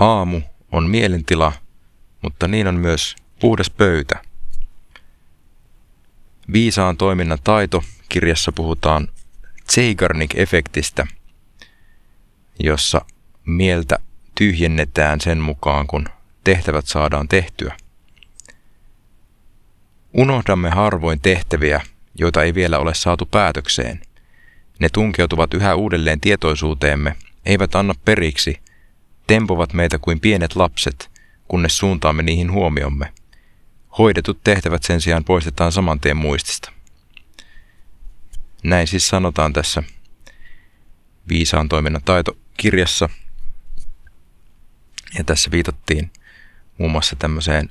Aamu on mielentila, mutta niin on myös puhdas pöytä. Viisaan toiminnan taito kirjassa puhutaan Zeigarnik-efektistä, jossa mieltä tyhjennetään sen mukaan, kun tehtävät saadaan tehtyä. Unohdamme harvoin tehtäviä, joita ei vielä ole saatu päätökseen. Ne tunkeutuvat yhä uudelleen tietoisuuteemme, eivät anna periksi, tempovat meitä kuin pienet lapset, kunnes suuntaamme niihin huomiomme. Hoidetut tehtävät sen sijaan poistetaan saman tien muistista. Näin siis sanotaan tässä viisaan toiminnan taito kirjassa. Ja tässä viitattiin muun muassa tämmöiseen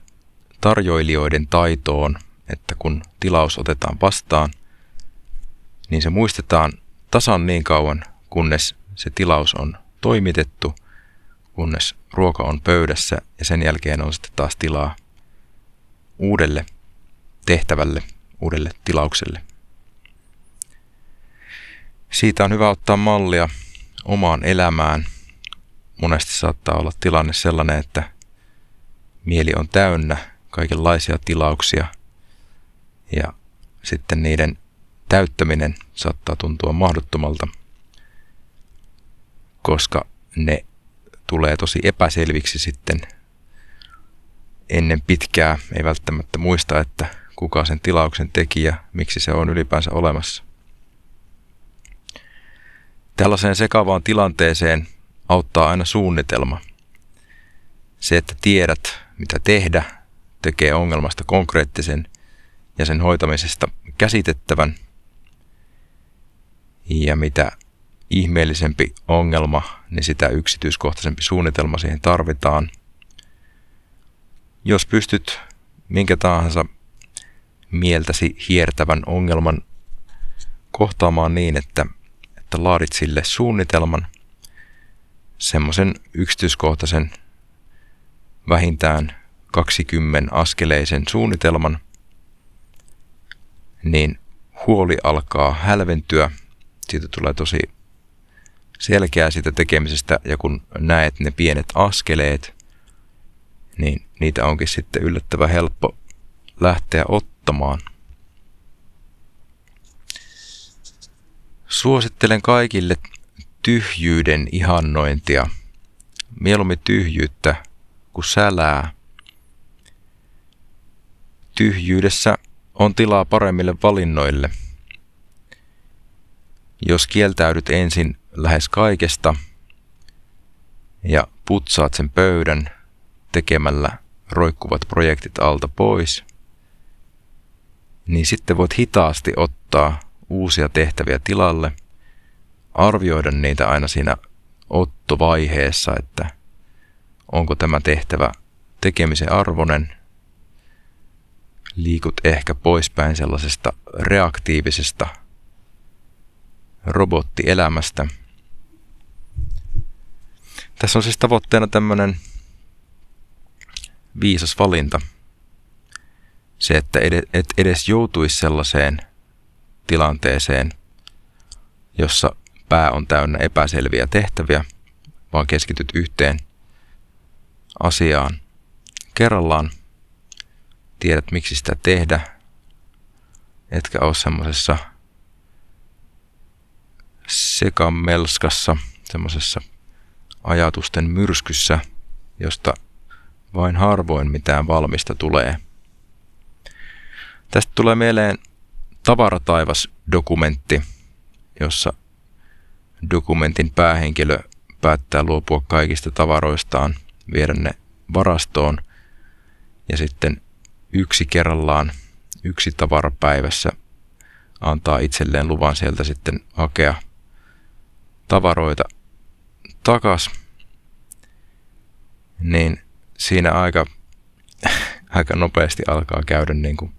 tarjoilijoiden taitoon, että kun tilaus otetaan vastaan, niin se muistetaan tasan niin kauan, kunnes se tilaus on toimitettu, kunnes ruoka on pöydässä ja sen jälkeen on sitten taas tilaa uudelle tehtävälle, uudelle tilaukselle. Siitä on hyvä ottaa mallia omaan elämään. Monesti saattaa olla tilanne sellainen, että mieli on täynnä kaikenlaisia tilauksia ja sitten niiden täyttäminen saattaa tuntua mahdottomalta, koska ne tulee tosi epäselviksi sitten ennen pitkää. Ei välttämättä muista, että kuka sen tilauksen teki ja miksi se on ylipäänsä olemassa. Tällaiseen sekavaan tilanteeseen auttaa aina suunnitelma. Se, että tiedät, mitä tehdä, tekee ongelmasta konkreettisen ja sen hoitamisesta käsitettävän. Ja mitä ihmeellisempi ongelma, niin sitä yksityiskohtaisempi suunnitelma siihen tarvitaan. Jos pystyt minkä tahansa mieltäsi hiertävän ongelman kohtaamaan niin, että että laadit sille suunnitelman, semmoisen yksityiskohtaisen vähintään 20 askeleisen suunnitelman, niin huoli alkaa hälventyä, siitä tulee tosi selkeää siitä tekemisestä ja kun näet ne pienet askeleet, niin niitä onkin sitten yllättävän helppo lähteä ottamaan. Suosittelen kaikille tyhjyyden ihannointia. Mieluummin tyhjyyttä kuin sälää. Tyhjyydessä on tilaa paremmille valinnoille. Jos kieltäydyt ensin lähes kaikesta ja putsaat sen pöydän tekemällä roikkuvat projektit alta pois, niin sitten voit hitaasti ottaa uusia tehtäviä tilalle, arvioida niitä aina siinä ottovaiheessa, että onko tämä tehtävä tekemisen arvoinen, liikut ehkä poispäin sellaisesta reaktiivisesta robottielämästä. Tässä on siis tavoitteena tämmöinen viisas valinta. Se, että et edes joutuisi sellaiseen tilanteeseen, jossa pää on täynnä epäselviä tehtäviä, vaan keskityt yhteen asiaan kerrallaan. Tiedät, miksi sitä tehdä, etkä ole semmoisessa sekamelskassa, semmoisessa ajatusten myrskyssä, josta vain harvoin mitään valmista tulee. Tästä tulee mieleen Tavarataivas-dokumentti, jossa dokumentin päähenkilö päättää luopua kaikista tavaroistaan, viedä ne varastoon ja sitten yksi kerrallaan, yksi tavara päivässä antaa itselleen luvan sieltä sitten hakea tavaroita takas, niin siinä aika, aika nopeasti alkaa käydä niin kuin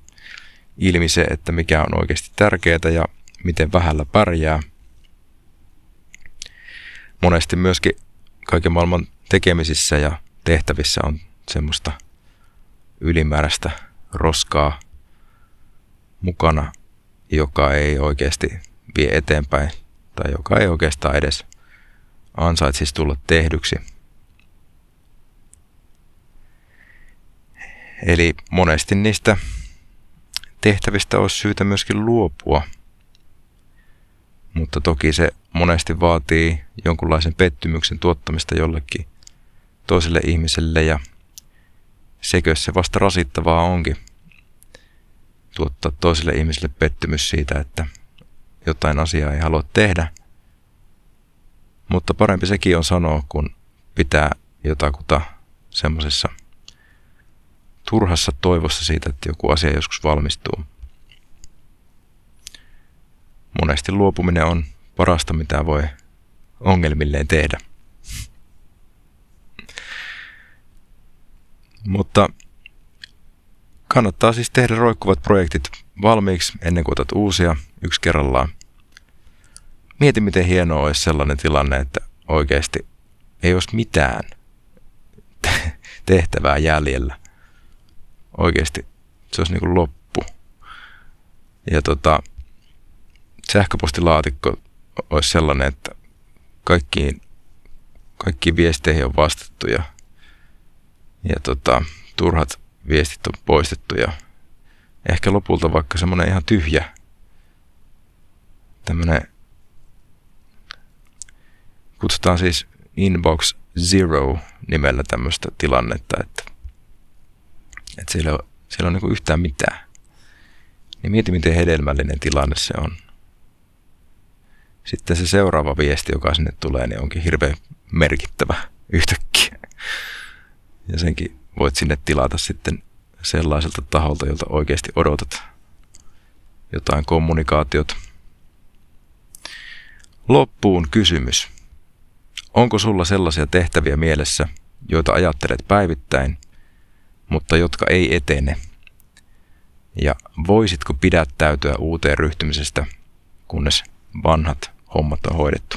ilmi se, että mikä on oikeasti tärkeää ja miten vähällä pärjää. Monesti myöskin kaiken maailman tekemisissä ja tehtävissä on semmoista ylimääräistä roskaa mukana, joka ei oikeasti vie eteenpäin tai joka ei oikeastaan edes ansaitsisi tulla tehdyksi. Eli monesti niistä tehtävistä olisi syytä myöskin luopua. Mutta toki se monesti vaatii jonkunlaisen pettymyksen tuottamista jollekin toiselle ihmiselle ja sekö se vasta rasittavaa onkin tuottaa toiselle ihmiselle pettymys siitä, että jotain asiaa ei halua tehdä. Mutta parempi sekin on sanoa, kun pitää jotakuta semmoisessa turhassa toivossa siitä, että joku asia joskus valmistuu. Monesti luopuminen on parasta, mitä voi ongelmilleen tehdä. Mutta kannattaa siis tehdä roikkuvat projektit valmiiksi ennen kuin otat uusia yksi kerrallaan. Mieti, miten hienoa olisi sellainen tilanne, että oikeasti ei olisi mitään tehtävää jäljellä. Oikeasti se olisi niin kuin loppu. Ja tota, sähköpostilaatikko olisi sellainen, että kaikkiin, kaikkiin viesteihin on vastattu ja, ja tota, turhat viestit on poistettu ja ehkä lopulta vaikka semmoinen ihan tyhjä tämmöinen kutsutaan siis Inbox Zero nimellä tämmöistä tilannetta, että, että siellä, siellä on niin yhtään mitään. Niin mieti, miten hedelmällinen tilanne se on. Sitten se seuraava viesti, joka sinne tulee, niin onkin hirveän merkittävä yhtäkkiä. Ja senkin voit sinne tilata sitten sellaiselta taholta, jolta oikeasti odotat jotain kommunikaatiota. Loppuun kysymys. Onko sulla sellaisia tehtäviä mielessä, joita ajattelet päivittäin, mutta jotka ei etene? Ja voisitko pidättäytyä uuteen ryhtymisestä, kunnes vanhat hommat on hoidettu?